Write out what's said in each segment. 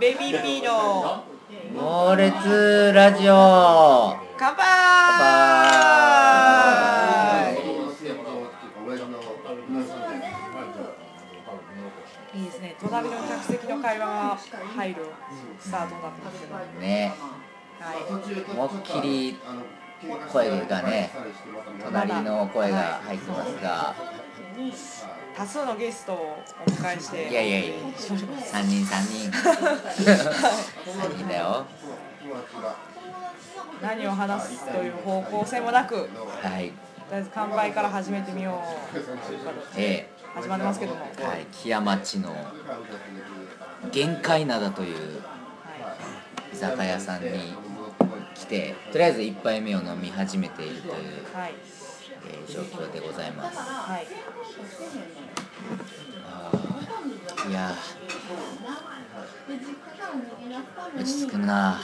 ベビーピーの。猛烈ラジオ。乾杯。いいですね。隣の客席の会話が入る。スタートになってますけど。はね。い思いっきり声がね隣の声が入ってますが多数のゲストをお迎えしていやいやいや。3人3人。3人だよ。何を話すという方向性もなくとはい。りあえず乾杯から始めてみようえ始まってますけども、えはい。木屋町の限界灘という居酒屋さんに来てとりあえず1杯目を飲み始めているという、はい。えー状況でございます。はいいやー。落ち着くな。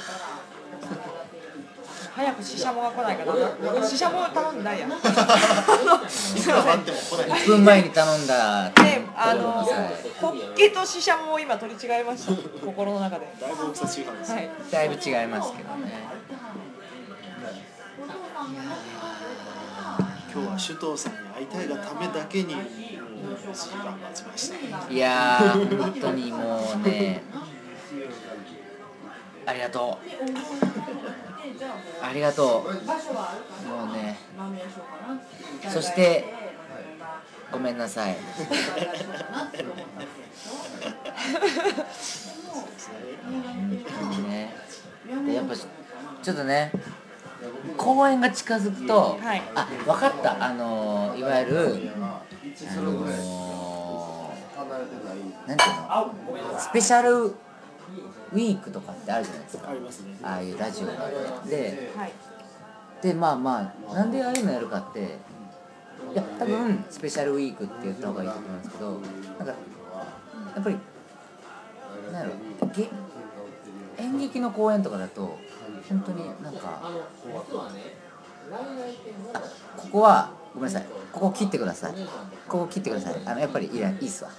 早くシシャモが来ないかな。シシャモ頼んでないや。すいません1分前に頼んだ。で、あのホッケとシシャモを今取り違えました。心の中で。だいぶ大きさ違うんですよ、はい。だいぶ違いますけどね。今日は首藤さんに会いたいがためだけにもう1時間待ちました。いやー本当にもうねありがとう。ありがとう。もうね。そしてごめんなさい。ね。でやっぱちょっとね公園が近づくと、はい。あ分かった。あのいわゆるあのなんていうの？スペシャルウィークとかってあるじゃないですか。あああいうラジオがではい。でまあまあなんでああいうのやるかっていや多分スペシャルウィークって言った方がいいと思うんですけどなんかやっぱりなんやろ？げ演劇の公演とかだと本当になんかあここはごめんなさい。ここ切ってください。ここ切ってください。あのやっぱりいいやいいっすわ。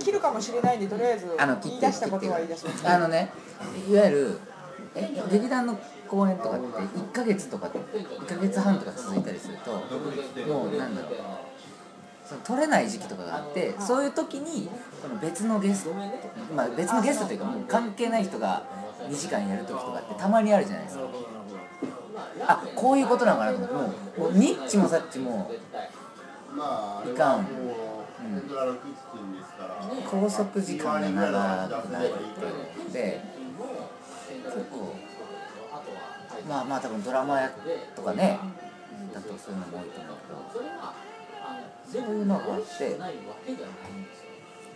切るかもしれないんでとりあえずあの切って言い出したことは言い出します。あのねいわゆるえ劇団の公演とかって1ヶ月とか1ヶ月半とか続いたりするともうなんだろうその取れない時期とかがあってそういう時にこの別のゲスト、まあ、別のゲストというかもう関係ない人が2時間やる時とかってたまにあるじゃないですか。あこういうことなのかなと思ってもうニッチもサッチもいかん、うん、拘束時間が長くなるってで結構まあまあ多分ドラマやとかねだとそういうのも多いと思うけどそういうのがあって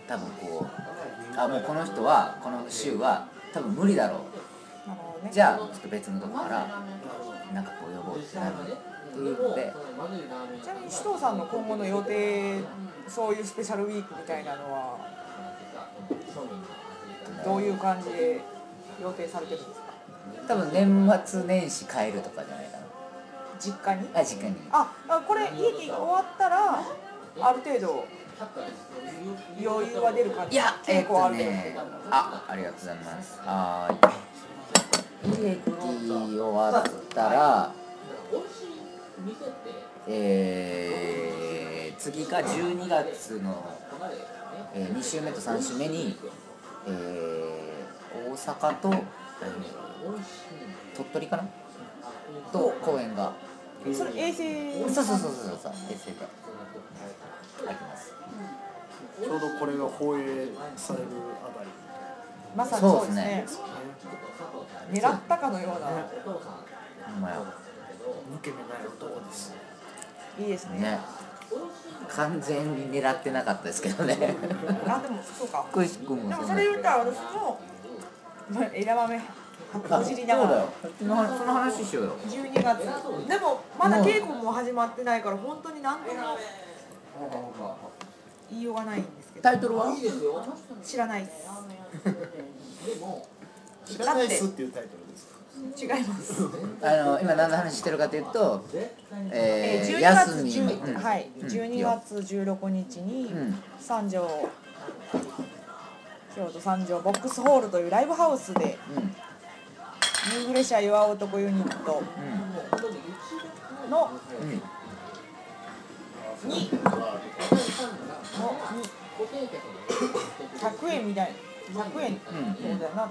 多分こうあもうこの人はこの週は多分無理だろう。じゃあちょっと別のとこからなんかこう呼ぼうってなるっていうので。ちなみに首藤さんの今後の予定そういうスペシャルウィークみたいなのはどういう感じで予定されてるんですか？多分年末年始帰るとかじゃない？実家に？あ実家に。ああこれ家に終わったらある程度余裕は出る感じ？いやえっと結構ある程度ねあありがとうございます。はーい劇終わったらえー、次が12月の、えー、2週目と3週目に、えー、大阪と、えー鳥取かな？と公演がそれ衛星そうそうそうそうそう。衛星でありますちょうどこれが放映されるあたり。まさにそうですね。そうですね。狙ったかのような。ほんまや。抜け目ない男です。いいですね。ね。完全に狙ってなかったですけどね。あでもそうか。クイシ君もでもそそれ言ったら私もまあ枝豆ほじりながらそうだよその話その話しようよ。12月。でもまだ稽古も始まってないから本当に何とも言いようがないんですけど。タイトルは？知らないです。知らないっすっていうタイトルですか？違います。あの今何の話してるかというとええー、12休月み。10はい。うん。12月16日にうん。三条京都三条ボックスホールというライブハウスでうん夕暮れ社岩男ユニット。のうんうんにのに100円みたいな100円。ってことだよな、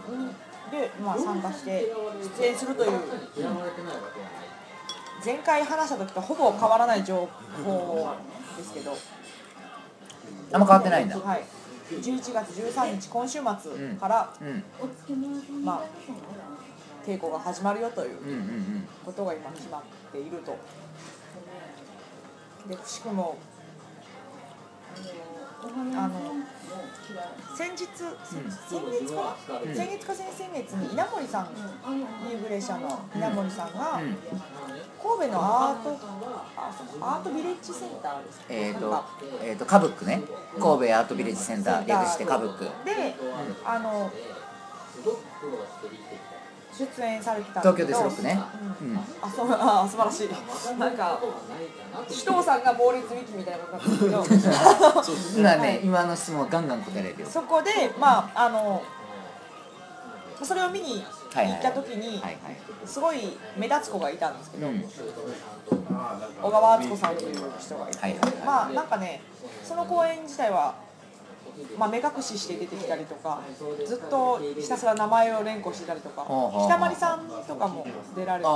で、まあ、参加して出演するという。前回話した時とほぼ変わらない情報ですけど。あんま変わってないんだ。はい。11月13日今週末から、うん。まあ稽古が始まるよということが今決まっていると。でくしくもあの先日、先月か？な、うん。先月か先々月に稲森さん夕暮れ社の稲森さんが、うん。神戸のアートアートビレッジセンターですか？えっ、とえっ、とカブックね。神戸アートビレッジセンター略してカブック。で、あの出演されてた東京けど。デスロックね。うん。うん。あそうあ素晴らしい。なんか首藤さんが猛烈ウィキみたいなことなんですけど。そね今の質問はガンガン答えられるよ。そこでまああのそれを見にはいはい行った時にはいはい。すごい目立つ子がいたんですけど、うん。小川敦子さんという人がいて、はいはい。まあなんかねその公演自体は、まあ、目隠しして出てきたりとかずっとひたすら名前を連呼してたりとか北まりさんとかも出られて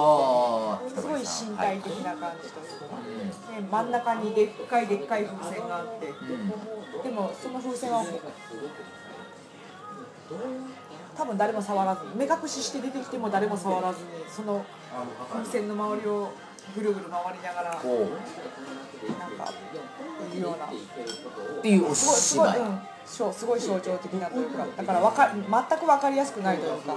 てすごい身体的な感じというか、で真ん中にでっかいでっかい風船があって、でもその風船は多分誰も触らずに目隠しして出てきても誰も触らずにその風船の周りをぐるぐる回りながらなんかいうような。っていうおすごいすごい、すごい象徴的なというかだからわか全く分かりやすくないというか。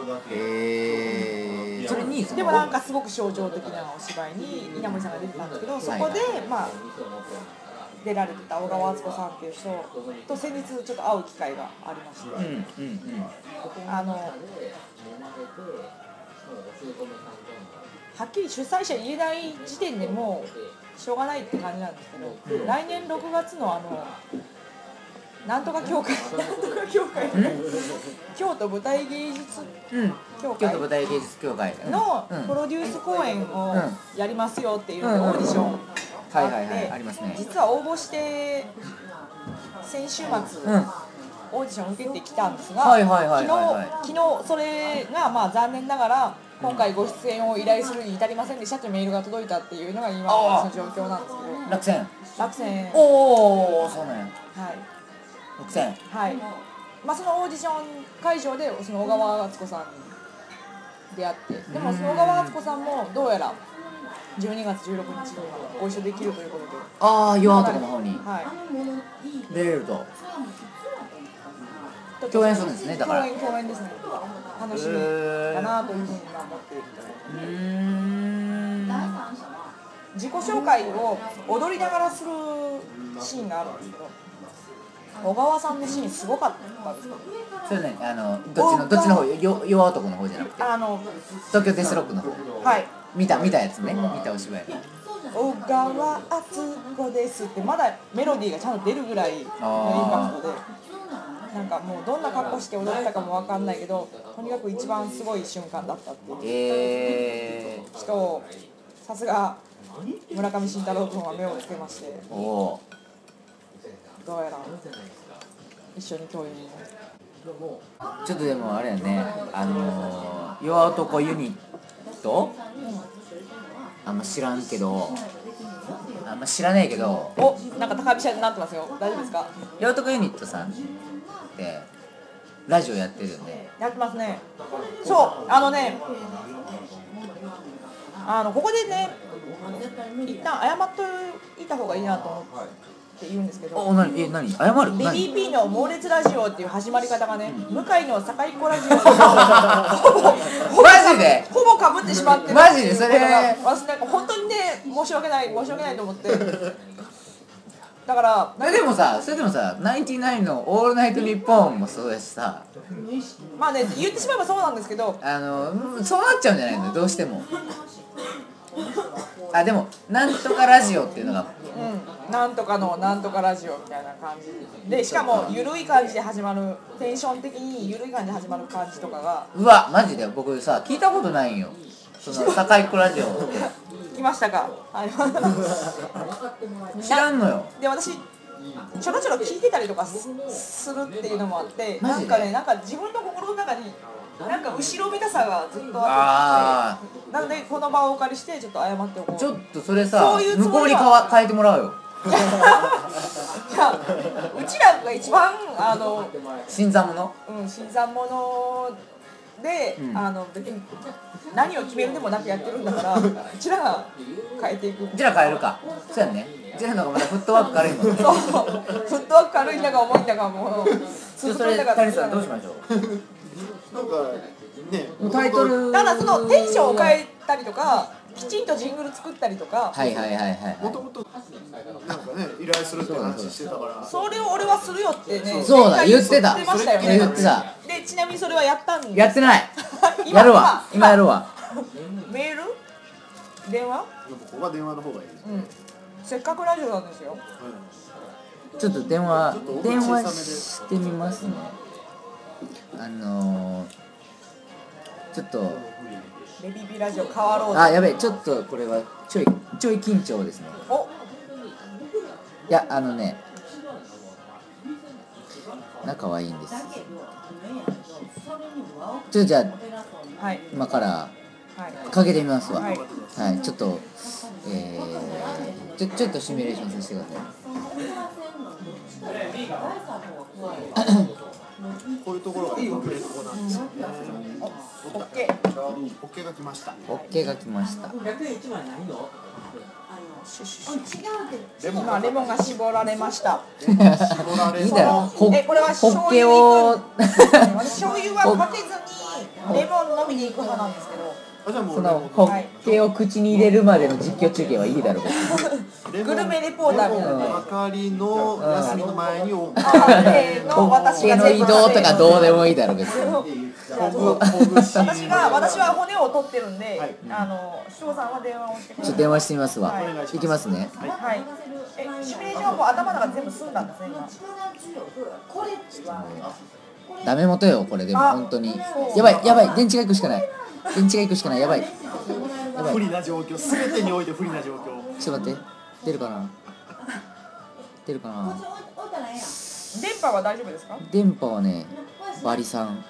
それにでもなんかすごく象徴的なお芝居に稲森さんが出てたんですけどそこでまあ出られてた小川敦子さんっていう人と先日ちょっと会う機会がありまして、うんうんうん。あのはっきり主催者言えない時点でもうしょうがないって感じなんですけど、来年6月のあのなんとか協会。なんとか協会。京都舞台芸術うん。協会京都舞台芸術協会のうん。プロデュース公演をうやりますよっていうオーディションはいはいはい。てありますね。実は応募して先週末うん。オーディション受けてきたんですが、昨日昨日それがまあ残念ながら今回ご出演を依頼するに至りませんでしたというメールが届いたっていうのが今の状況なんですけど。落選。落選。はおおそうなんやいはい。まあそのオーディション会場でその小川敦子さんに出会ってでもその小川敦子さんもどうやら12月16日にご一緒できるということで。ああ弱男の方に。はい。出れると。共演するんですねだから。共演共演ですね。楽しみだなというふうに今思っているうーん。自己紹介を踊りながらするシーンがあるんですけど小川さんのシーンすごかったですか？それねあのどっちのどっちの方よ弱男の方じゃなくて。あの東京デスロックの方。はい。見た見たやつね。見たお芝居の。小川敦子ですってまだメロディーがちゃんと出るぐらいのインパクトでなんかもうどんな格好して踊ったかも分かんないけどとにかく一番すごい瞬間だったっていう。えー、人をさすが村上慎太郎君は目をつけまして。おおどうやら。一緒に共ちょっとでもあれやね。あのー、弱男ユニット？あんま知らんけど。あんま知らないけど。おなんか高飛車になってますよ。大丈夫ですか？弱男ユニットさんってラジオやってるよねやってますね。そうあのねあのここでね一旦謝っといた方がいいなと思って言うんですけどお何？え何？謝る？ベ何ビー P の猛烈ラジオっていう始まり方がね、向井の坂井子ラジオ。と ほぼほぼマジで？ほぼかぶってしまってるマジで？それ？私なんか本当にね申し訳ない申し訳ないと思って。だからえでもさそれでもさ「ナインティナインのオールナイトニッポン」もそうだしさ。まあね言ってしまえばそうなんですけど。あのうんそうなっちゃうんじゃないの？どうしてもあでもなんとかラジオっていうのが。うん、なんとかのなんとかラジオみたいな感じ。でしかも緩い感じで始まるテンション的に緩い感じで始まる感じとかが。うわマジで？僕さ聞いたことないんよ。その堺っ子ラジオ。って来ましたか？はい。知らんのよ。で私ちょろちょろ聞いてたりとかすするっていうのもあってなんかねなんか自分の心の中になんか後ろめたさがずっとああってなのでこの場をお借りしてちょっと謝っておこう。ちょっとそれさそういうつ向こうにかわ変えてもらうよ。いやうちらが一番あの新参者？うん、新参者で、うん。あの別に何を決めるでもなくやってるんだからうちらが変えていく。うちら変えるか。そうやね。うちらの方がまだフットワーク軽いもんね。そう。フットワーク軽いんだか重いんだかもう。じゃあそれ谷さんどうしましょう？なんかね。もうタイトル。ただそのテンションを変えたりとかきちんとジングル作ったりとか、はいはいはいはいはもともとなんかね依頼するって話してたから。それを俺はするよってねそうだ言ってた。言ってましたよね。言ってた。でちなみにそれはやったんですいやってない。今やるわ。今やるわ。メール？電話？でもここは電話の方がいい、うん。せっかくラジオなんですよ。ちょっと電話ちょっと音電小さめで。話してみますね。あのー、ちょっと。レビビラジオ変わろうとあやべえちょっとこれはちょいちょい緊張ですね。お。いやあのね。仲はいいんです。ちょじゃあはい。今からはい。かけてみますわ。ははいい、ちょっとえー、ちょちょっとシミュレーションさせてくださ こういうところが特別こなんですよね。オッケー。オッケー。が来ました。い OK が来ましたレモン今レモンが絞られました絞られいいだろほえこれは醤油を私醤油はかけずにレモンのみでいく派なんですけどそのホッケを口に入れるまでの実況中継はいいだろう。グルメレポーターみたいな。レモンばかりの休みの前にオッケカーフェのホッ私の移動とかどうでもいいだろう別に私が私は骨を取ってるんで、はい。あの翔さんは電話をしてください。ちょっと電話してみますわ、はい。い、きますね。はい。えシミュレーションはもう頭の中全部済んだんですね今ダメ元よこれ。でもあ本当に。やばいやばい。電池がいくしかない電池がいくしかない。やばい。やばい。不利な状況。すべてにおいて不利な状況。ちょっと待って。出るかな？出るかな？電波は大丈夫ですか？電波はねバリさん。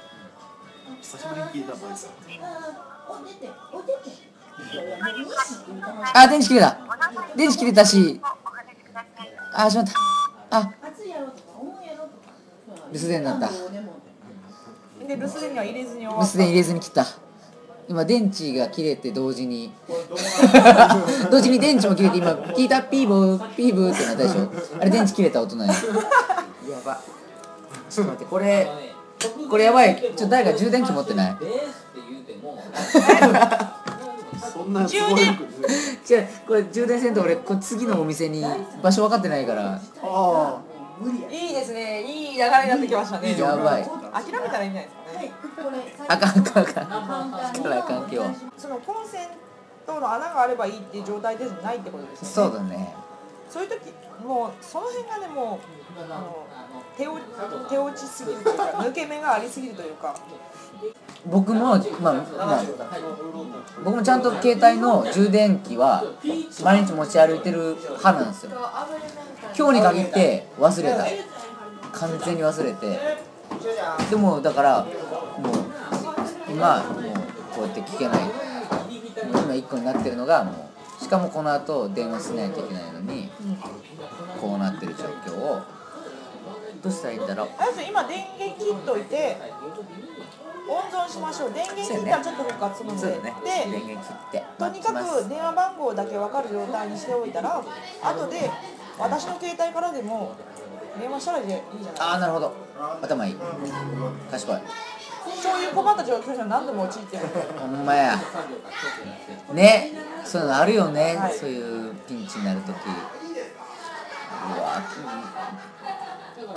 久しぶりに聞いたバイさん。あ電池切れた。電池切れたし。あしまった。あ。留守電になった。で留守電には入れずに終わった。留守電入れずに切った今電池が切れて同時に。同時に電池も切れて今聞いた？ピーボーピーブーってなったでしょ。あれ電池切れた音なんや。やば。ちょっと待ってこれこれやばい。ちょっと誰か充電器持ってない？そんなすごい充電 違うこれ充電せんと俺これ次のお店に場所分かってないから。あいいですね。いい流れになってきましたね。やばい。諦めたらいいんじゃないですか？ねあかんあかんあかん。力あかん今日そのコンセントの穴があればいいっていう状態でないってことですそよねうだね。そういう時もうその辺がねもうあの手落手落ちすぎるというか抜け目がありすぎるというか。僕も、まあまあ、僕もちゃんと携帯の充電器は毎日持ち歩いてる派なんですよ。今日に限って忘れた。完全に忘れてでもだからもう今もうこうやって聞けない今1個になってるのがもうしかもこの後電話しないといけないのにこうなってる状況をどうしたらいいんだろう？今電源切っといて温存しましょう。電源切ったらちょっと復活するんで、ね。電で源切ってとにかく電話番号だけ分かる状態にしておいたら後で私の携帯からでも電話したらいいじゃない。ああなるほど。頭いい。賢い。そういう困った状況には何度も陥ってほんまや。ね。そういうのあるよね、はい。そういうピンチになるときうわ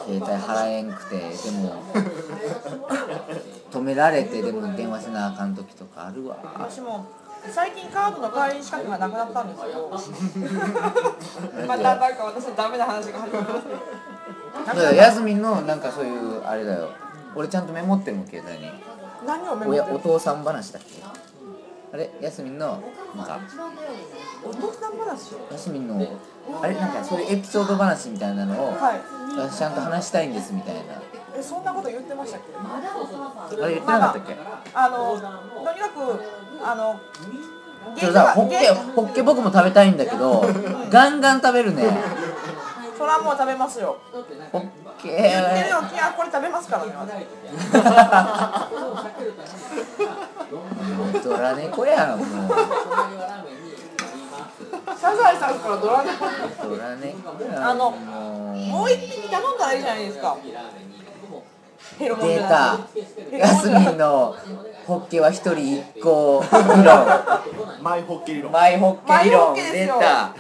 携帯払えんくて。でも 止められてでも電話せなあかん時とかあるわ。私も最近カードの会員資格がなくなったんですよ。またなんか私のダメな話が始まりますねだからヤスミンのなんかそういうあれだよ。俺ちゃんとメモってるもん携帯に。何をメモってるおやお父さん話だっけ？あれ？ヤスミンのなんか。お父さん話？ヤスミンのあれ？なんかそういうエピソード話みたいなのをはい。私ちゃんと話したいんですみたいな。えそんなこと言ってましたっけ？あれ言ってなかったっけ？あのとにかくあの今日さホッケゲホッケ僕も食べたいんだけどガンガン食べるねそれはもう食べますよ。ホッケ言ってるよ。これ食べますからね。私ドラ猫やんもう。サザエさんからドラ猫。ドラ猫やんあのもう一匹頼んだらいいじゃないですか。出ゃたヤスミンのホッケは一人一個。理論マイホッケ理論。マイホッケ理論。マイホッケですよ。出た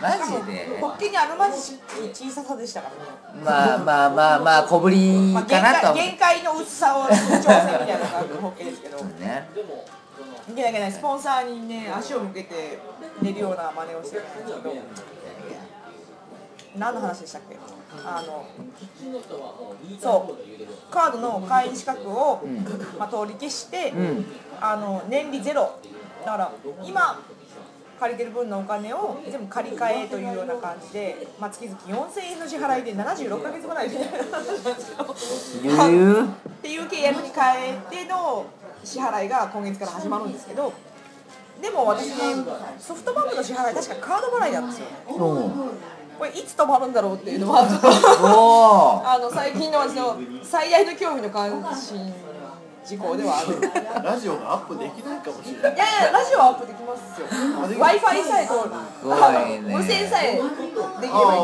マジで。ホッケにあるまじき小ささでしたからね。まあまあまあまあ小ぶりかなと。限界の薄さを挑戦みたいな感じのホッケですけど。ねいけないいけないスポンサーにね足を向けて寝るような真似をしてるんですけど。何の話でしたっけ？あのそう。カードの会員資格を、ん。まあ、取り消して、うん。あの年利ゼロ。だから今借りてる分のお金を全部借り換えというような感じで、まあ、月々4000円の支払いで76ヶ月ぐらいでっていう契約に変えての支払いが今月から始まるんですけどでも私ねソフトバンクの支払い確かカード払いなんですよ。これいつ止まるんだろうっていうのはちょっとお あの最近の私の最大の興味の関心事項ではある。いラジオがアップできないかもしれない。やいやラジオはアップできますよ。w i f i さえ通る。ね。無線さえできればいい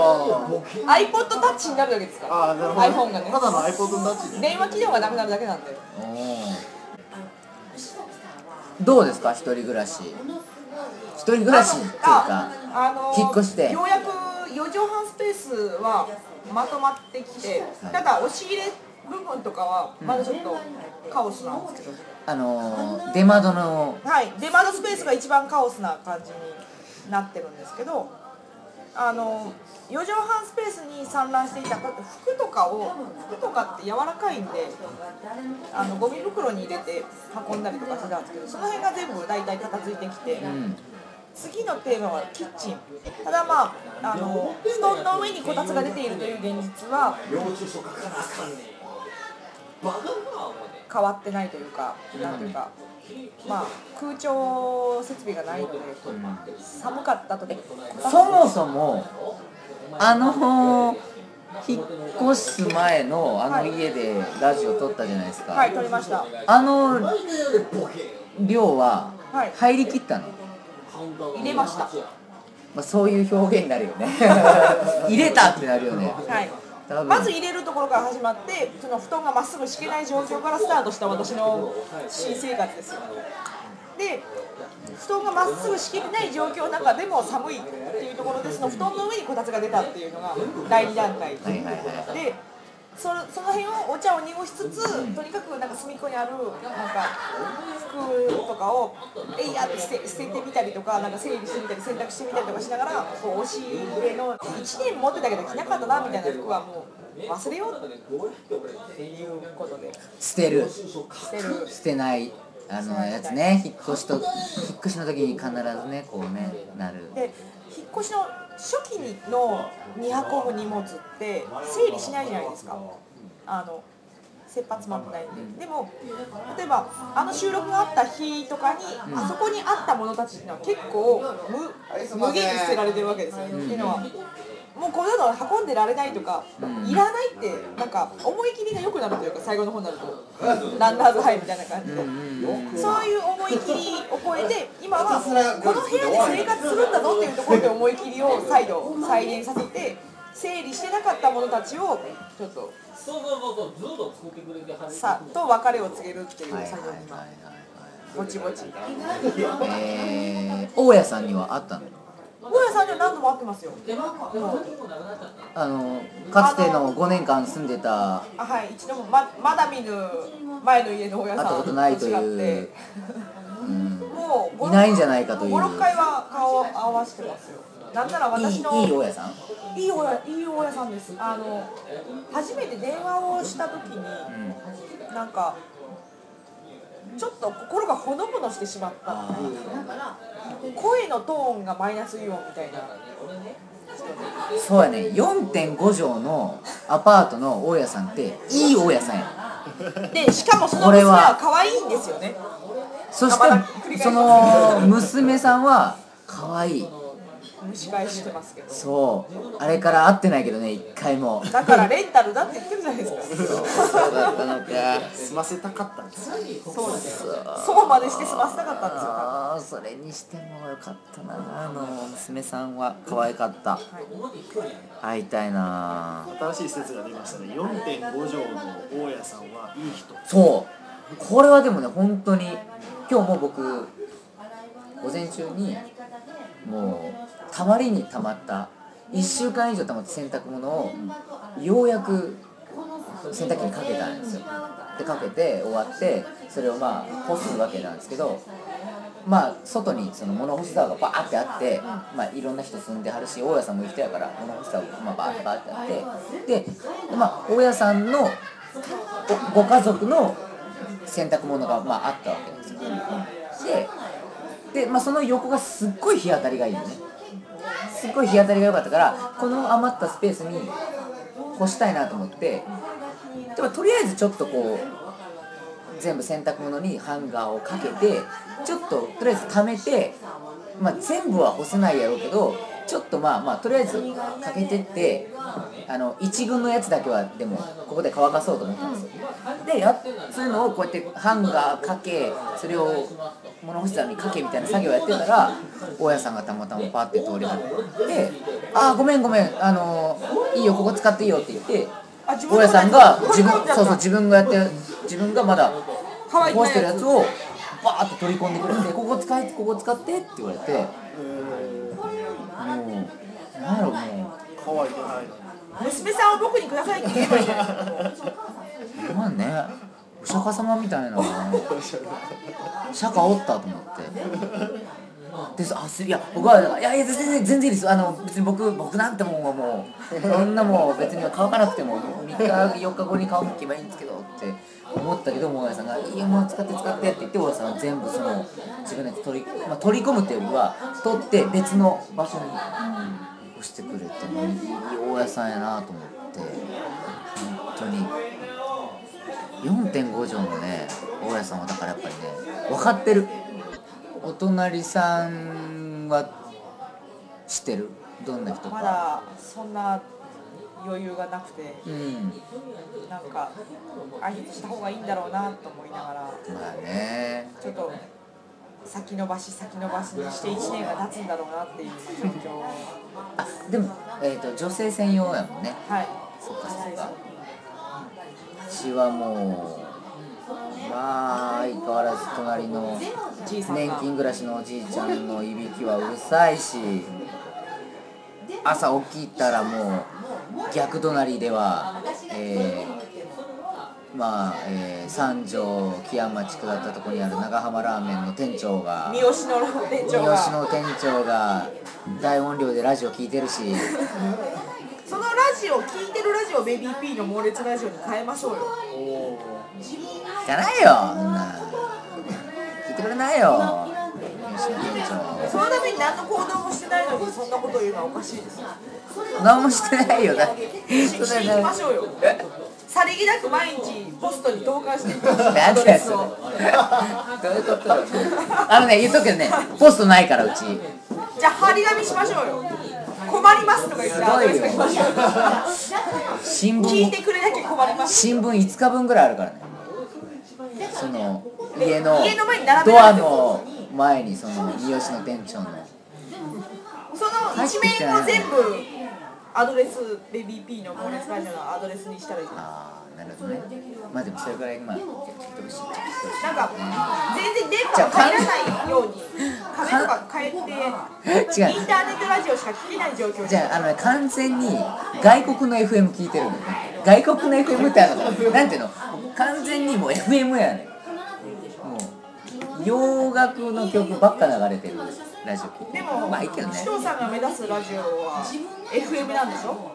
あ iPod タッチになるわけですかあああなるほど。iPhone がね。ただの iPod タッチで。電話機能がなくなるだけなんで。おどうですか？一人暮らし。一人暮らしっていうか引っ越して。ようやく4畳半スペースはまとまってきてただ押し入れ部分とかはまだちょっとカオスなんですけど、あのー出窓のはい。出窓スペースが一番カオスな感じになってるんですけどあの4畳半スペースに散乱していた服とかを服とかって柔らかいんであのゴミ袋に入れて運んだりとかしてたんですけどその辺が全部大体片付いてきて。うん。次のテーマはキッチン。ただまああの布団の上にこたつが出ているという現実は変わってないというかなんていうかまあ空調設備がないので寒かったとでそもそもあの引っ越す前のあの家でラジオ撮ったじゃないですか、はい撮りました。あの量ははい。入りきったの、入れました。まあ、そういう表現になるよね。入れたってなるよね。はいまず入れるところから始まってその布団がまっすぐ敷けない状況からスタートした私の新生活ですよ。で布団がまっすぐ敷けない状況の中でも寒いっていうところでその布団の上にこたつが出たっていうのが第2段階。はいはいはい。でそその辺をお茶を濁しつつとにかくなんか隅っこにあるなんか服とかをえいやって捨て捨ててみたりとかなんか整理してみたり洗濯してみたりとかしながらこう押し入れの1年持ってたけど着なかったなみたいな服はもう忘れようっていうことで。捨てる。捨てる。捨てないあのやつね。引っ越しと引っ越しの時に必ずねこうねなる。で引っ越しの初期のに運ぶ荷物って整理しないじゃないですか。あの切羽詰まってないんで。でも例えばあの収録があった日とかに、あそこにあったものたちっていうのは結構無無限に捨てられてるわけですよ、っていうのはもうこういうの運んでられないとか、いらないってなんか思い切りが良くなるというか最後の方になると。ランナーズハイみたいな感じで、そういう思い切りを超えて今はこの部屋で生活するんだぞっていうところで思い切りを再度再現させて整理してなかったものたちをちょっとそうそうそうそうずっと作ってくれてはる。さっと別れを告げるっていう作業に今はいぼちぼち。大家さんにはあったの？大家さんには何度も会ってますよ。あのかつての5年間住んでたあはい一度もままだ見ぬ前の家の大家さん会ったことないと違いう。って、うん、もういないんじゃないかという。56回は顔を合わせてますよ。なんなら私のいい大家さん。いい大家いい大家さんです。あの初めて電話をした時に、なんかちょっと心がほのぼのしてしまった。っていう声のトーンがマイナスイオンみたいな。そうやね。4.5畳のアパートの大家さんっていい大家さんや。でしかもその娘は可愛いんですよね。そしてその娘さんは可愛い蒸し返してますけど。そう。あれから会ってないけどね一回も。だからレンタルだって言ってるじゃないですか。そう。だったのか。済ませたかったんですよそうですそう。までして済ませたかったんですよああそれにしてもよかったな。あの娘さんは。可愛かった。会いたいな。新しい説が出ましたね。4.5畳の大家さんはいい人。そう。これはでもね本当に今日も僕午前中にもうたまりにたまった1週間以上たまった洗濯物をようやく洗濯機にかけたんですよ。でかけて終わってそれをまあ干すわけなんですけどまあ外にその物干し竿がバーってあって、まあ、いろんな人住んではるし大家さんもいい人やから物干し竿がまあバーってバーってあってでまあ大家さんのご家族の洗濯物がまああったわけなんですよ。でで、まあ、その横がすっごい日当たりがいいよね。すっごい日当たりが良かったからこの余ったスペースに干したいなと思ってでもとりあえずちょっとこう全部洗濯物にハンガーをかけてちょっととりあえず溜めて、まあ、全部は干せないやろうけどちょっとまあまあとりあえずかけてってあの一軍のやつだけはでもここで乾かそうと思ったんですよ。でやそういうのをこうやってハンガーかけそれを物干し竿にかけみたいな作業やってたら大家さんがたまたまパッて通りはって「あーごめんごめんあのいいよここ使っていいよ」って言って大家さんが自分そうそう自分がやって自分がまだ干してるやつをバーッと取り込んでくれて「ここ使えここ使って」って言われてもうなんやろもう可愛くない娘さんを僕にくださいって言えばいい。じゃないまあねお釈迦様みたいな釈迦おったと思ってであすいや僕はいやいや全然全然いいですあの別に僕僕なんてもんはもうそんなもう別に乾かなくても3日4日後に乾けばいいんですけどって思ったけども大家さんが「いいもう使って使って」って言って大家さんは全部その自分のやつ取り,、まあ、取り込むっていうよりは取って別の場所に押してくれてもいい大家さんやなと思って本当に。4.5畳のね大家さんはだからやっぱりね分かってるお隣さんは知ってる？どんな人か。まだそんな余裕がなくてうん。なんか挨拶した方がいいんだろうなと思いながらまあね。ちょっと先延ばし先延ばしにして1年が経つんだろうなっていう状況。あでも、えー、と女性専用やもんね。はい。そっかそっか。う。ちはもうまあ相変わらず隣の年金暮らしのおじいちゃんのいびきはうるさいし朝起きたらもう逆隣では、えーまあ、えー三条木山地区だったところにある長浜ラーメンの店長が三好の店長三が好の店長が大音量でラジオ聞いてるし。そのラジオ聞いてるラジオベビー P の猛烈ラジオに変えましょうよじゃないよそんな。聞いてくれないよ。そのために何の行動もしてないのにそんなことを言うのはおかしいです。よ何もしてないよだって。ししていきましょうよ。さりげなく毎日ポストに投函していきましょうなんアドだよ。それレスをどういうことあのね言っとくけどねポストないからうち。じゃあ張り紙しましょうよ。困りますとか言ってアドレス書きましょう新聞。い聞てくれなきゃ困ります。新聞5日分ぐらいあるからねその家のドアの前にその三好の店長の。その一面を全部アドレスベビー P の猛烈ラジオのアドレスにしたらいい。じゃないああなるほどねまあでもそれぐらいまあちょってほしい。なんか全然電波が入らないように壁とか変えてイン違うターネットラジオしか聞けない状況にじゃああのね完全に外国の FM 聞いてるんだよね。外国の FM ってあるのなんていうの？完全にもう FM やねもう洋楽の曲ばっか流れてるラジオ聞いてでもまあいいけどね。首藤さんが目指すラジオは FM なんでしょ？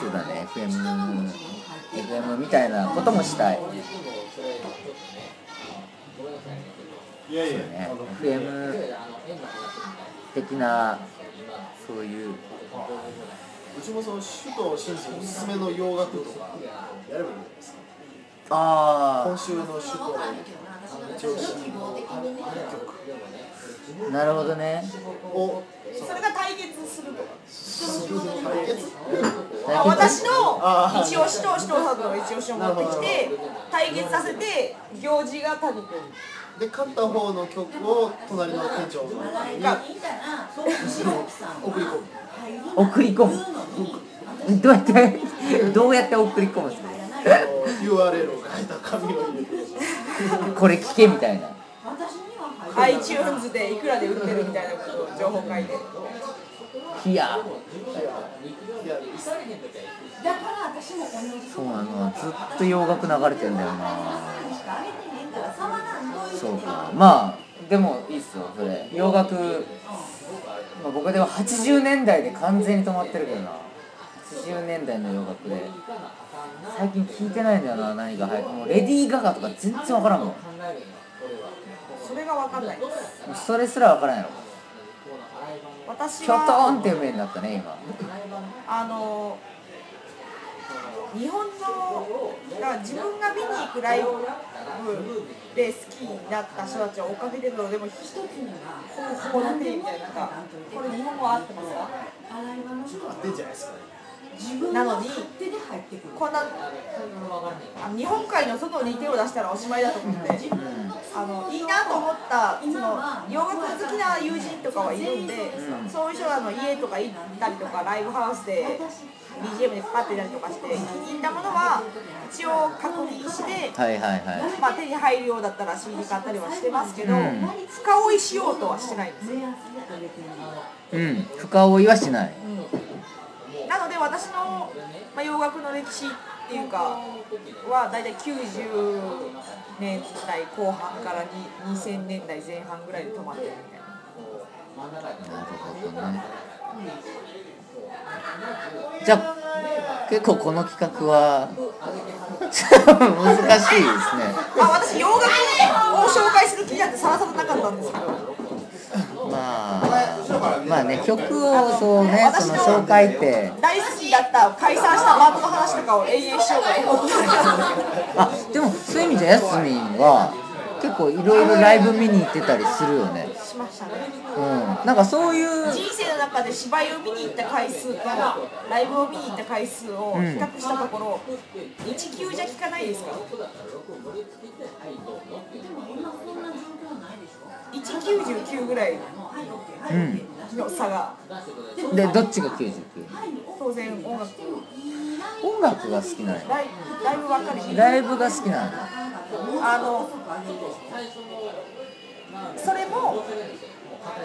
そうだね FM FM みたいなこともしたい。いやいや。ね。FM 的なそういう。うちもその首藤真嗣おすすめの洋楽とかやればいいんですかあ今週の首藤一押しのあなるほどね曲をそれが対決するとか。対決あ私の一押しと首藤さんの一押しを持ってきて対決させて行事が谷君。で勝った方の曲を隣の店長にが送り込む。送り込む。どうやってどうやって送り込むんですか？URL を書いた紙を入れて。これ聞けみたいな iTunes でいくらで売ってるみたいなことを情報書いて。いや。いやそうなのずっと洋楽流れてんだよなそうか。まあでもいいっすよそれ。洋楽、まあ、僕でも80年代で完全に止まってるけどな。80年代の洋楽で。最近聞いてないんだよな何が入って。もうレディー・ガガとか全然わからんもん。もそれが分かんない。うそれすらわからんやろ。私キョトーンはっていう目になったね今。あの日本のだから自分が見に行くライブで好きになった人たちは追っかけてるのでも一つにほぼほぼだけみたいななんかこれ日本語合ってます。か合ってんじゃないですかねなのにこんなあ日本海の外に手を出したらおしまいだと思ってあのいいなと思ったその洋楽好きな友人とかはいるんで、そういう人らの家とか行ったりとかライブハウスで BGM でかかってたりとかして気に入ったものは一応確認して、はいはいはい。まあ、手に入るようだったら CD 買ったりはしてますけど、うん。深追いしようとはしてないんですよ。うん。深追いはしない。なので私の、まあ、洋楽の歴史っていうかは大体90年代後半からに2000年代前半ぐらいで止まってるみたいな。なるほどねじゃあ結構この企画は 難しいですねまあ私洋楽を紹介する気なんてさらさらなかったんですけどまあまあね曲をそうねその紹介って。大好きだった解散したバンドの話とかを永遠しようかと思って あでもそういう意味じゃやすみんは結構いろいろライブ見に行ってたりするよね。しましたね。うんなんかそういう。人生の中で芝居を見に行った回数とライブを見に行った回数を比較したところ、1級じゃ効かないですか？199ぐらいうんの差が。でどっちが99当然音楽。音楽が好きなのライライブばっかりライブが好きなのあのそれも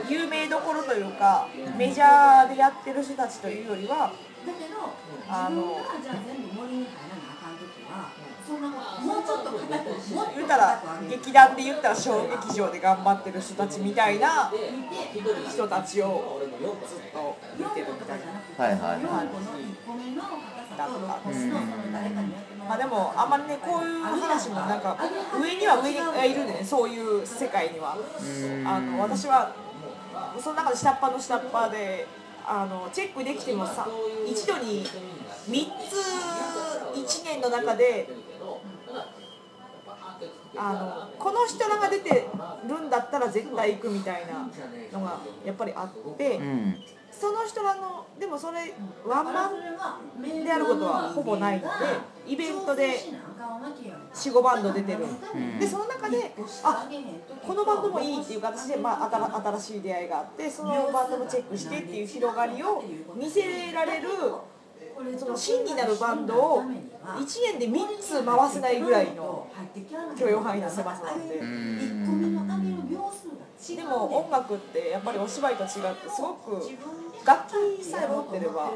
有名どころというかメジャーでやってる人たちというよりはあの言ったら劇団で言ったら小劇場で頑張ってる人たちみたいな人たちをずっと見てるみたいな。はいはい。はいだったんですうん。まあでもあんまりねこういう話もなんか上には上がいるんでね。そういう世界には。うん。あの私はその中で下っ端の下っ端であのチェックできてもさ一度に3つ1年の中であのこの人らが出てるんだったら絶対行くみたいなのがやっぱりあって。うんその人らのでもそれワンマンであることはほぼないのでイベントで45バンド出てる、んでその中であこのバンドもいいっていう形で、まあ、新新しい出会いがあってそのバンドもチェックしてっていう広がりを見せられるその芯になるバンドを1年で3つ回せないぐらいの許容範囲の狭さなんで。でも音楽ってやっぱりお芝居と違ってすごく楽器さえ持ってれば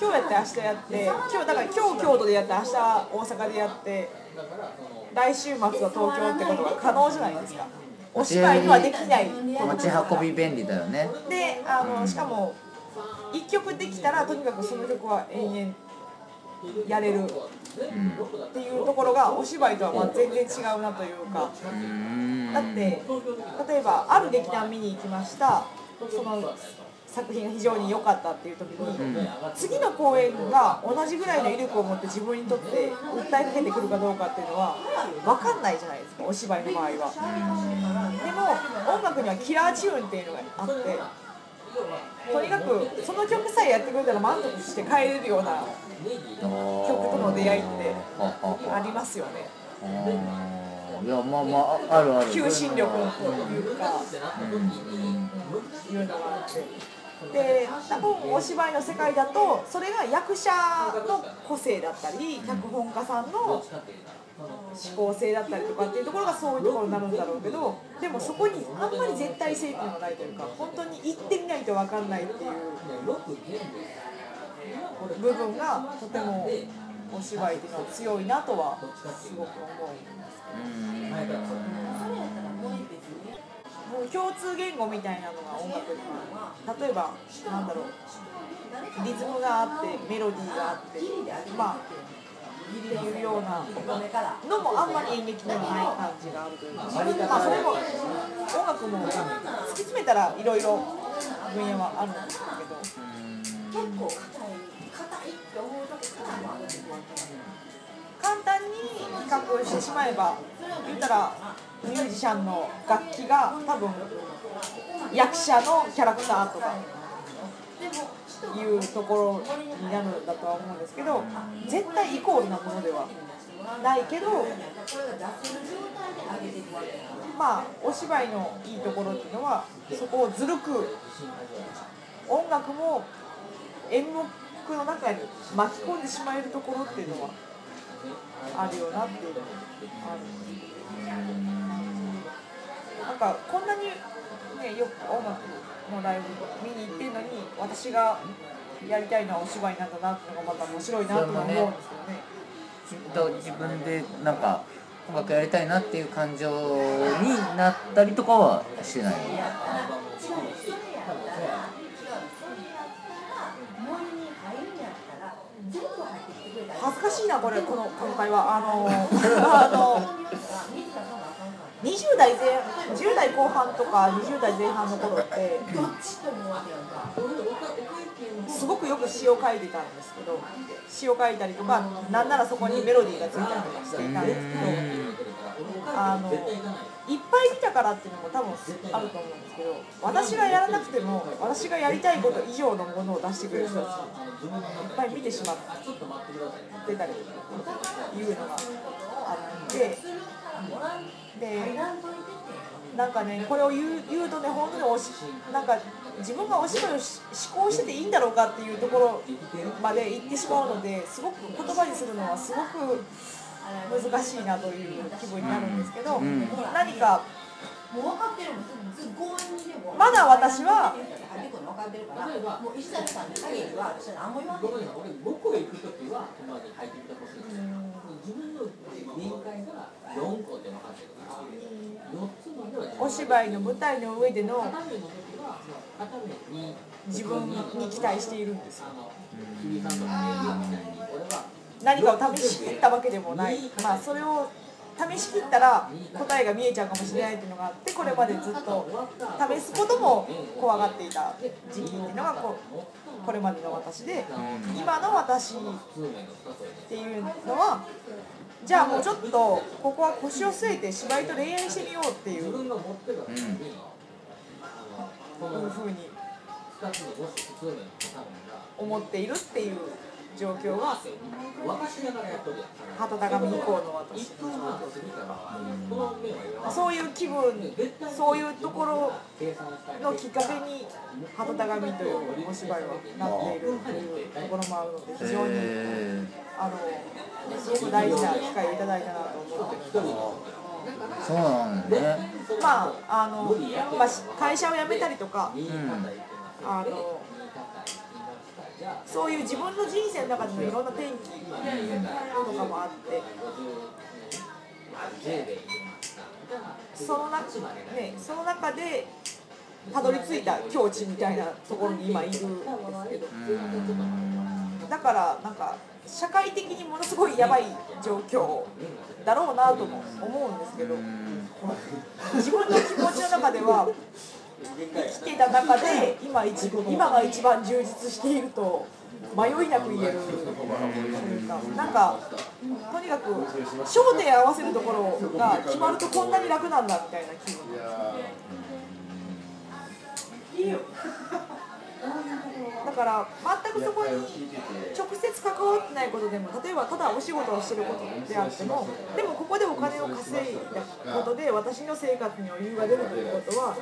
今日やって明日やって今日だから今日京都でやって明日大阪でやって来週末は東京ってことが可能じゃないですか。お芝居にはできない。い持ち運び便利だよね。であのしかも1曲できたらとにかくその曲は延々やれる。っていうところがお芝居とはまあ全然違うなというか。だって例えばある劇団見に行きました。その作品が非常に良かったっていう時に次の公演が同じぐらいの威力を持って自分にとって訴えかけてくるかどうかっていうのは分かんないじゃないですかお芝居の場合は。でも音楽にはキラーチューンっていうのがあってとにかくその曲さえやってくれたら満足して帰れるような曲との出会いってありますよね。いやまあまああるある。求心力というかいうのがあって。で多分お芝居の世界だとそれが役者の個性だったり脚本家さんの思考性だったりとかっていうところがそういうところになるんだろうけどでもそこにあんまり絶対性っていうのがないというか本当に行ってみないと分かんないっていう部分がとてもお芝居っていうのは強いなとはすごく思うんですけど。もう共通言語みたいなのが音楽には例えばなんだろうリズムがあってメロディーがあってまあっていうようなのもあんまり演劇にはない感じがあるというか、まあ、それも音楽も突き詰めたらいろいろ分野はあるんですけど。簡単に比較してしまえば言ったらミュージシャンの楽器が多分役者のキャラクターとかいうところになるんだとは思うんですけど絶対イコールなものではないけどまあお芝居のいいところっていうのはそこをずるく音楽も演目の中に巻き込んでしまえるところっていうのはあるよなっていうのがある。なんかこんなにねよく音楽のライブ見に行ってるのに私がやりたいのはお芝居なんだなっていうのがまた面白いなとは思うんですけどね。きっと自分でなんか音楽やりたいなっていう感情になったりとかはしてない恥ずかしい。なこれこの今回はあのあの20代前10代後半とか20代前半の頃ってすごくよく詩を書いてたんですけど詩を書いたりとかなんならそこにメロディーがついたりとかしていたんですけどあのいっぱい見たからっていうのも多分あると思うんですけど私がやらなくても私がやりたいこと以上のものを出してくれる人たちいっぱい見てしまってたりとかいうのがあってでなんかねこれを言う言うとね本当におしなんか自分がお芝居をし思考してていいんだろうかっていうところまで行ってしまうのですごく言葉にするのはすごく難しいなという気分になるんですけど、ん。何かまだ私はごめんなさい。俺5個行くときは今まで入ってきたほしいんですよ。自分の限界が4個って分かってるから4つまではお芝居の舞台の上での自分に期待しているんですよ。何かを試し切ったわけでもない、まあ、それを試し切ったら答えが見えちゃうかもしれないっていうのがあってこれまでずっと試すことも怖がっていた時期っていうのがここれまでの私で今の私っていうのはじゃあもうちょっとここは腰を据えて芝居と恋愛してみようっていう。自分が持ってるからにこのふうに。2つのもし普通面の畳が。思っているっていう状況が私だからやっとる。やん旗高み以降の私一分半とするからこの面はそういう気分そういうところのきっかけに旗高みというお芝居はなっているというところもあるので非常にへあのすごく大事な機会をいただいたなと思って。るーそうなんだね。まああの、まあ、会社を辞めたりとかうん。あのそういう自分の人生の中でのいろんな転機とかもあってその中,、ね、その中でたどり着いた境地みたいなところに今いるんですけどだからなんか社会的にものすごいやばい状況だろうなとも思うんですけど自分の気持ちの中では生きてた中で今一今が一番充実していると迷いなく言える。というかなんかとにかく焦点合わせるところが決まるとこんなに楽なんだみたいな気分。だから全くそこに直接関わってないことでも例えばただお仕事をしてることであってもでもここでお金を稼いだことで私の生活に余裕が出るということは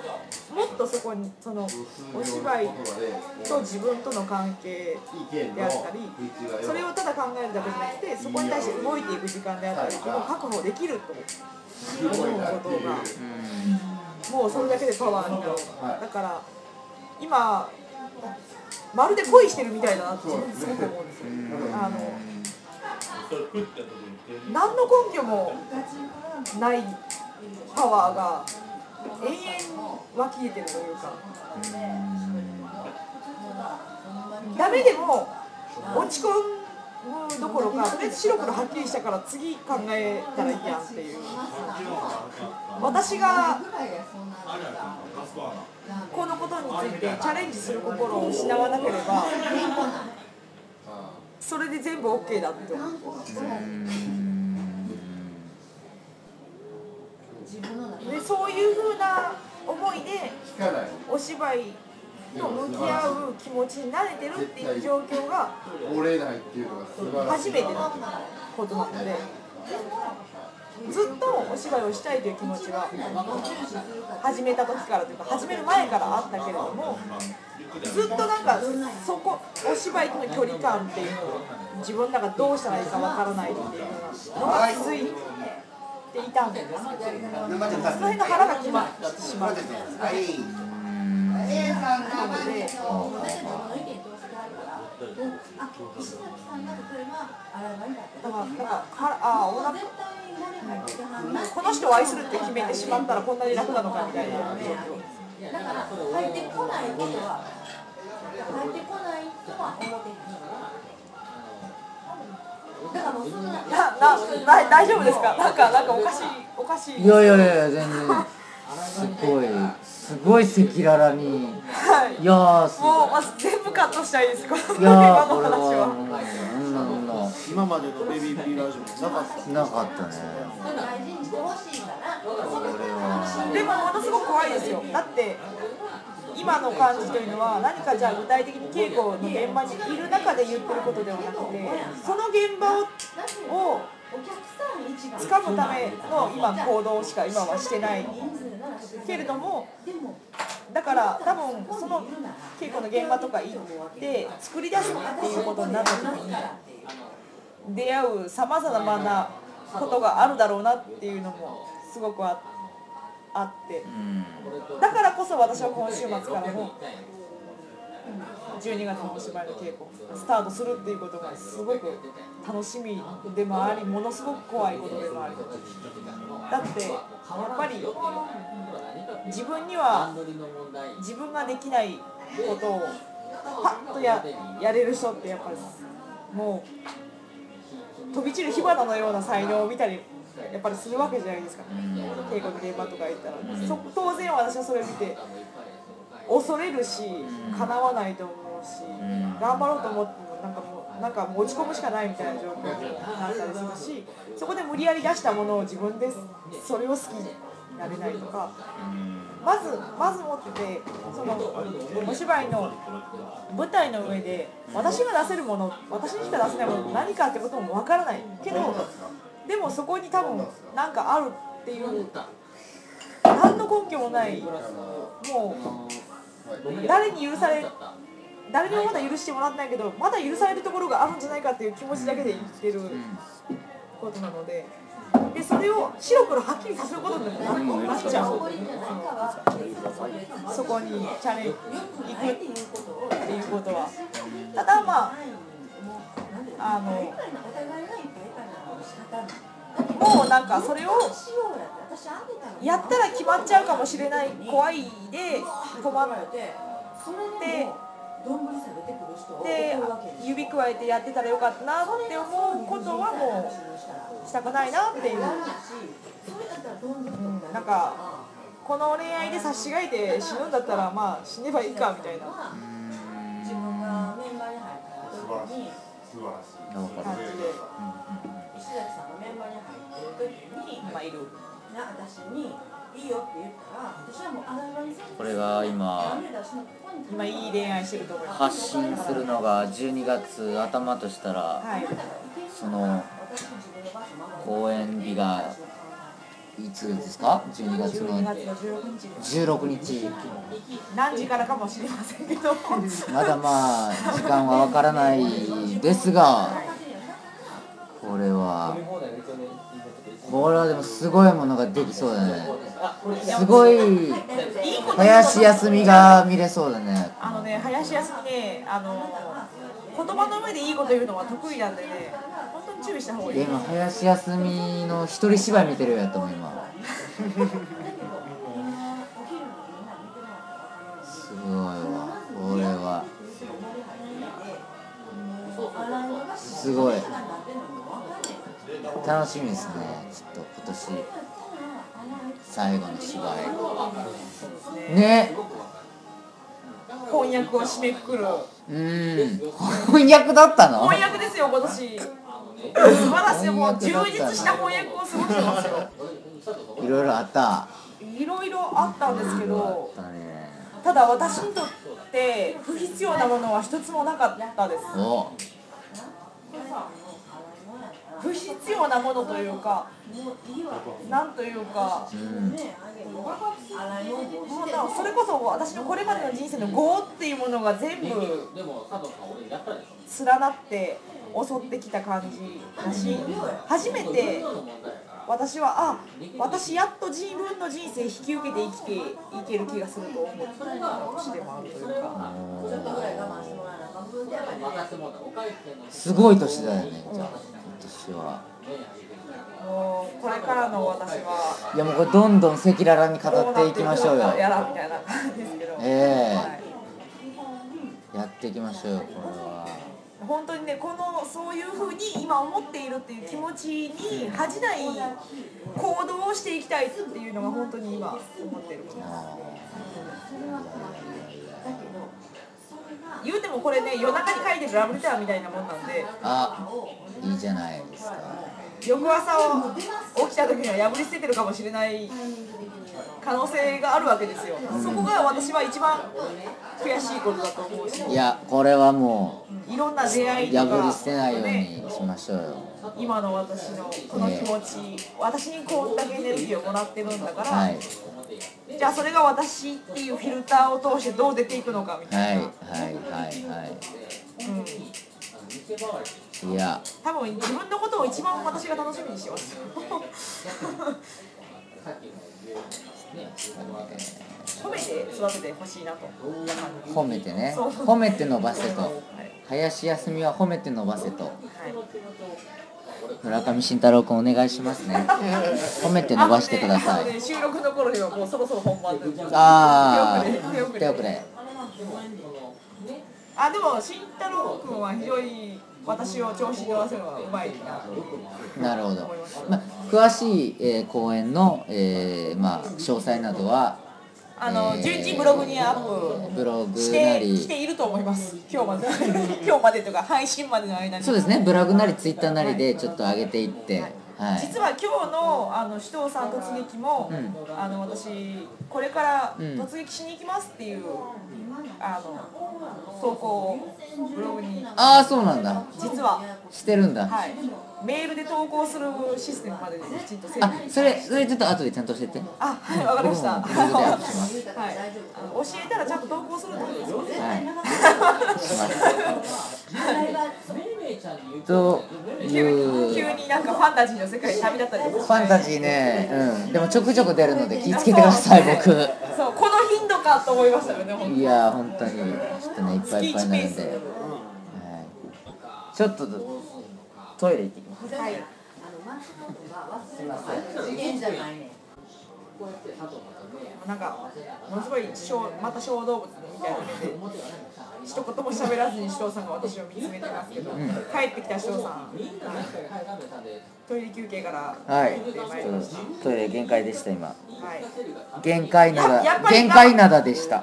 もっとそこにそのお芝居と自分との関係であったりそれをただ考えるだけじゃなくてそこに対して動いていく時間であったりっていうのを確保できると思うことがもうそれだけでパワーになる。だから今まるで恋してるみたいだなってすごく思うんですよあの何の根拠もないパワーが永遠に湧き出てるというか。ダメでも落ち込むどころかとりあえず白黒はっきりしたから次考えたらいいやんっていう。私がこのことについてチャレンジする心を失わなければそれで全部 OK だって思う。でそういうふうな思いでお芝居と向き合う気持ちに慣れてるっていう状況が折れないっていうのが素晴らしい。初めてのことなのでずっとお芝居をしたいという気持ちは始めた時からというか始める前からあったけれどもずっとなんかそこお芝居との距離感っていうのを自分の中でどうしたらいいかわからないっていうのが続いていたんですけどその辺の腹が決まってしまってなのでだからなんかはあお腹この人を愛するって決めてしまったらこんなに楽なのかみたいな状況だから入ってこないことは入ってこない人は表にだからもうそんなななな大丈夫ですかなんかなんかおかしいおかしいいやいやいや全然すごいすごい赤裸々に。はい。いやーすもう全部カットしたいですこの今の話は今までのベビーピーラジオもなかったなかったねでもものすごく怖いですよ。だって今の感じというのは何かじゃあ具体的に稽古の現場にいる中で言ってることではなくてその現場ををお客さん一番。掴むための今行動しか今はしてないけれどもだから多分その稽古の現場とか行って作り出すっていうことになった時に出会うさまざまなことがあるだろうなっていうのもすごくあってだからこそ私は今週末からも12月のお芝居の稽古スタートするっていうことがすごく楽しみでもありものすごく怖いことでもあり。だってやっぱり自分には自分ができないことをパッとややれる人ってやっぱりもう飛び散る火花のような才能を見たりやっぱりするわけじゃないですか。稽古の現場とか行ったら。そ当然私はそれを見て恐れるし叶わないと思うし頑張ろうと思ってもなんかもうなんかもう落ち込むしかないみたいな状況になったりするしそこで無理やり出したものを自分でそれを好きになれないとか。まずまず持っててそのお芝居の舞台の上で私が出せるもの私にしか出せないもの何かってこともわからないけどでもそこに多分なんかあるっていう何の根拠もないもう誰に許され誰にもまだ許してもらってないけどまだ許されるところがあるんじゃないかっていう気持ちだけで生きてることなので。でそれを白黒はっきりさせることになっちゃう。そこにチャレンジ行くっていうことは。ただまああのもうなんかそれをやったら決まっちゃうかもしれない。怖いで止まってで指くわえてやってたらよかったなって思うことはもうしたくないなっていう、うん、なんかこの恋愛で差し違えて死ぬんだったらまあ死ねばいいかみたいな。自分がメンバーに入った時に感じで石崎さんがメンバーに入ってる時に今いる。な私にいいよって言ったら私はもうあらゆるこれが今今いい恋愛してると思います発信するのが12月頭としたらはい。その公演日がいつですか？12月の12月の16日。16日。何時からかもしれませんけど。まだまあ時間はわからないですがこれはこれはでもすごいものができそうだね。すごい林休みが見れそうだね。あのね林休みねあの言葉の上でいいこと言うのは得意なんでね本当に注意した方がいい。今林休みの一人芝居見てるよやと思う今。すごいわこれは。すごい楽しみですね。ちょっと今年最後の芝居。ね。翻訳を締めくくる。うん。翻訳だったの？翻訳ですよ今年。素晴らしい。もう充実した翻訳を過ごしてますよ。いろいろあった。いろいろあったんですけどたね。ただ私にとって不必要なものは一つもなかったです。お不必要なものというかなんというかうん。もうなそれこそ私のこれまでの人生の業っていうものが全部連なって襲ってきた感じだし初めて私はあ私やっと自分の人生引き受けて生きていける気がすると思った年でもあるというか。すごい年だよねじゃあ今年はもうこれからの私は。いやもうこれどんどん赤裸々に語っていきましょうよ。やらみたいな感じですけど、ええ。はい。やっていきましょうよこれは。本当にねこのそういうふうに今思っているっていう気持ちに恥じない行動をしていきたいっていうのが本当に今思ってることあ言うてもこれね夜中に書いてるラブレターみたいなもんなんで。ーあいいじゃないですか。翌朝を起きた時には破り捨ててるかもしれない可能性があるわけですよ、そこが私は一番悔しいことだと思うし。いやこれはもいろんな出会いうとか破り捨てないようにしましょうよ。今の私のこの気持ち、私にこんだけエネルギーをもらってるんだから、はいじゃあそれが私っていうフィルターを通してどう出ていくのかみたはいいな、はいはい。はうん、いいや。多分自分のことを一番私が楽しみにしてます。褒めて育ててほしいなと褒めてね褒めて伸ばせと。はい。林休みは褒めて伸ばせと。はい村上慎太郎君お願いしますね。褒めて伸ばしてください。ね収録の頃にはもうそろそろ本番でああ手遅れあでも慎太郎君は非常に私を調子に乗らせるのがうまいな。なるほど、まあ、詳しい、えー公演の、えーまあ、詳細などはあのえー順次ブログにアップブログしてなり。していると思います。今日まで。今日までとか配信までの間に。そうですね。ブログなりツイッターなりでちょっと上げていって、はい。実は今日のあの首藤さん突撃も、うん。あの私これからうん。突撃しに行きますっていう、あの投稿をブログに。ああそうなんだ。実は、してるんだ。はい、メールで投稿するシステムまできちんと整あ備それそれちょっと後でちゃんとしてって。あはいわかりました。はい、あの教えたらちゃんと投稿するってことですよね。はい。しますとい急うに急になんかファンタジーの世界に旅立ったりとか。ファンタジーね。うん。でもちょくちょく出るので気ぃつけてください僕。そうこの頻度かと思いましたよね本当。にいや本当に。ちょっとねいっぱいいっぱいになるんで、月はい、ちょっとトイレ行ってきますはい次元じゃないね。なんかものすごい小また小動物みたいな。目で一言も喋らずに首藤さんが私を見つめてますけど、帰ってきた首藤さん、はいトイレ休憩からはい。トイレ限界でした今。はい。限界なだややっぱり限界なだでした。は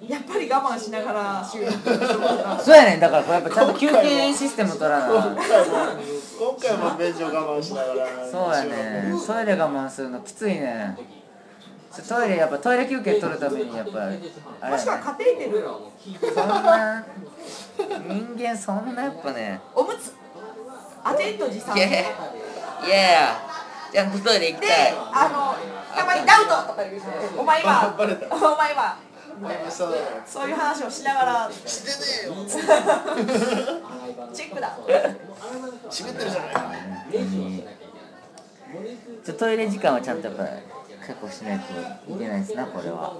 い、やっぱり我慢しながら収録そうやねん。だからこれやっぱちゃんと休憩システム取らな。今回も今回も便所我慢しながらそうやねトイレ我慢するのきついねトイレやっぱトイレ休憩取るためにやっぱあれもしくはカテーテルそんな人間そんなやっぱねおむつ当てんと持参 いやいやいやちゃんとトイレ行きでたい。あのたまにダウトとか言うてお前はお前はそうそういう話をしながらしてねえよ。チェックだ。湿ってるじゃない。かちょトイレ時間はちゃんとやっぱ確保しないといけないですなこれは。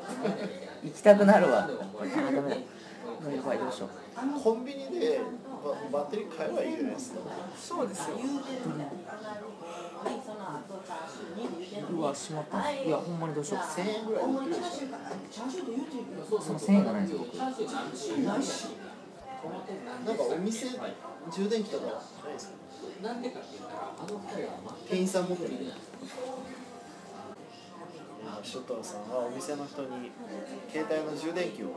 行きたくなるわ。あダメだ。やばいどうしよう。コンビニでババッテリー買えばいいじゃないですか。そうですよ。うわしまった。い。やほんまにどうしよう。1000円ぐらいで売ってるでしその1000円がないんですよ僕ょなんかお店充電器とかないですか？店員さん持ってるショットーさんはお店の人に携帯の充電器を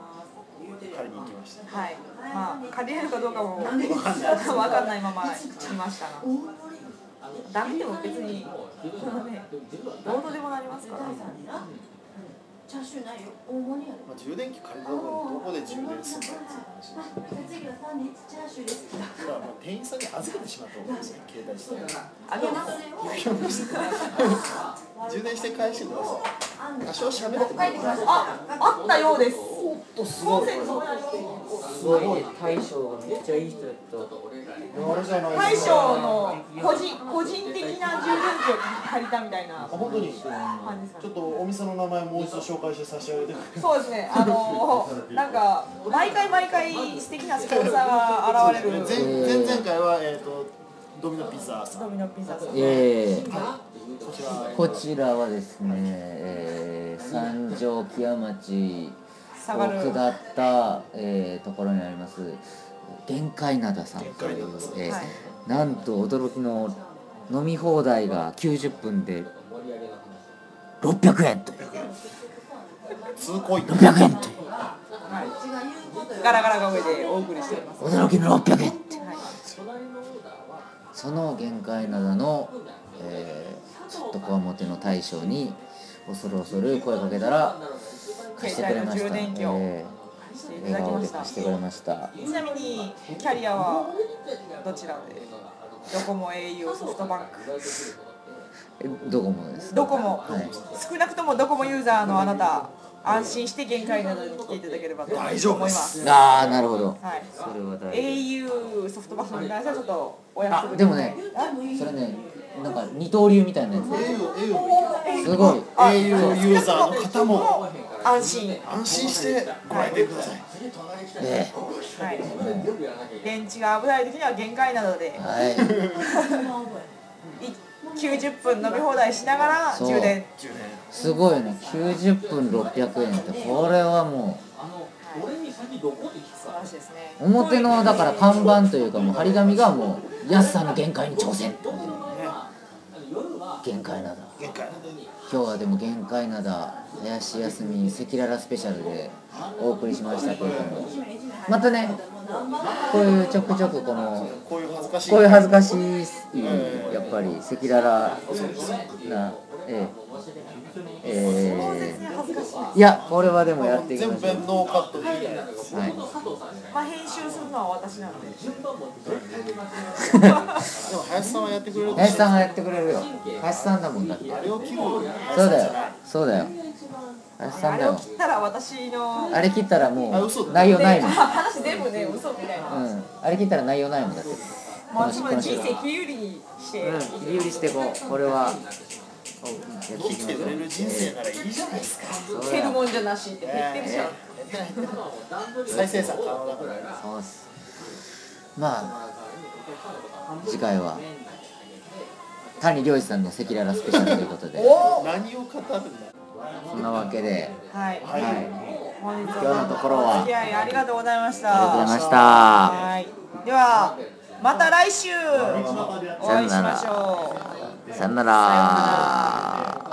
借りに行きました。はい。まあ借りれるかどうかも分かんないまま来ましたが。ダメでも別にそのねどうとでもなりますからチャーシューないよ。大盛りやろまあ、充電器借りた分どこで充電するかっていう話です次はサンドイッチチャーシューですだからまあ店員さんに預けてしまった方がいいですよ携帯して。あげます充電して返してください多少喋っても帰ってきましたああったようですすコンセントすごいね大将がめっちゃいい人だった大将の個人個人的な充電器を借りたみたいな。あ本当に？ち感じですかょっとお店の名前もう一度紹介して差し上げて。そうですね。あの なんか毎回毎回素敵なスポンサーが現れる。前前々回は、えー、とドミノピザさん。ドミノピザさん。ええ。こちらこちらはですね、えー、三条木屋町下がる。を下った、えーところにあります限界灘さんという、えーはい。なんと驚きの飲み放題が90分で600円という。通行員600円というガラガラが上でお送りしております。驚きの600円って。はいその限界灘の、えーちょっとこわもての大将に恐る恐る声かけたら貸してくれました、えしていー笑顔でただきました。貸してくれましたちなみにキャリアはどちらで？ドコモ au ソフトバンク。えドコモですドコモ、はい。少なくともドコモユーザーのあなた安心して限界などに来ていただければと思い大丈夫まです。すああなるほど。はい。それは大丈 au ソフトバンクに関してはちょっとお約束あでもね夫それねなんか二刀流みたいなやつ。すごい。au ユーザーの方も安心。安心してご来店ください。えはい電池が危ない時には限界などで。えはい。い90分飲み放題しながら充電。すごいね。90分600円ってこれはもう。表のだから看板というかもう張り紙がもう安さの限界に挑戦。限界なんだ限界今日はでも限界なだ林休み赤裸々スペシャルでお送りしましたけれども。またねこういうちょくちょくこのこういう恥ずかしいこういう恥ずかしいやっぱり赤裸々なえええーいやこれはでもやっていき全ましょう編ノーカットではいまあ編集するのは私なんででも林さんはやってくれる林さんがやってくれるよ。林さんだもんだって。あれを切る。そうだよ。そうだよ。林さあれをん。だよ切ったら私のあれ切ったらもう内容ないもん。うん話全部ね嘘みたいな。あれ切ったら内容ないもんだって。もうこの私も人生切り売りしてうん。切り売りしてこう。これは生きてくれる人生ならいいじゃないですか。減るもんじゃなしって言ってるじゃん再生産可能だからそうっすまあ次回は谷良二さんの赤裸々スペシャルということでお何を語るんだそんなわけではいはい本日今日のところはありがとうございましたありがとうございましたはいではまた来週お会いしさよならましょうさよなら。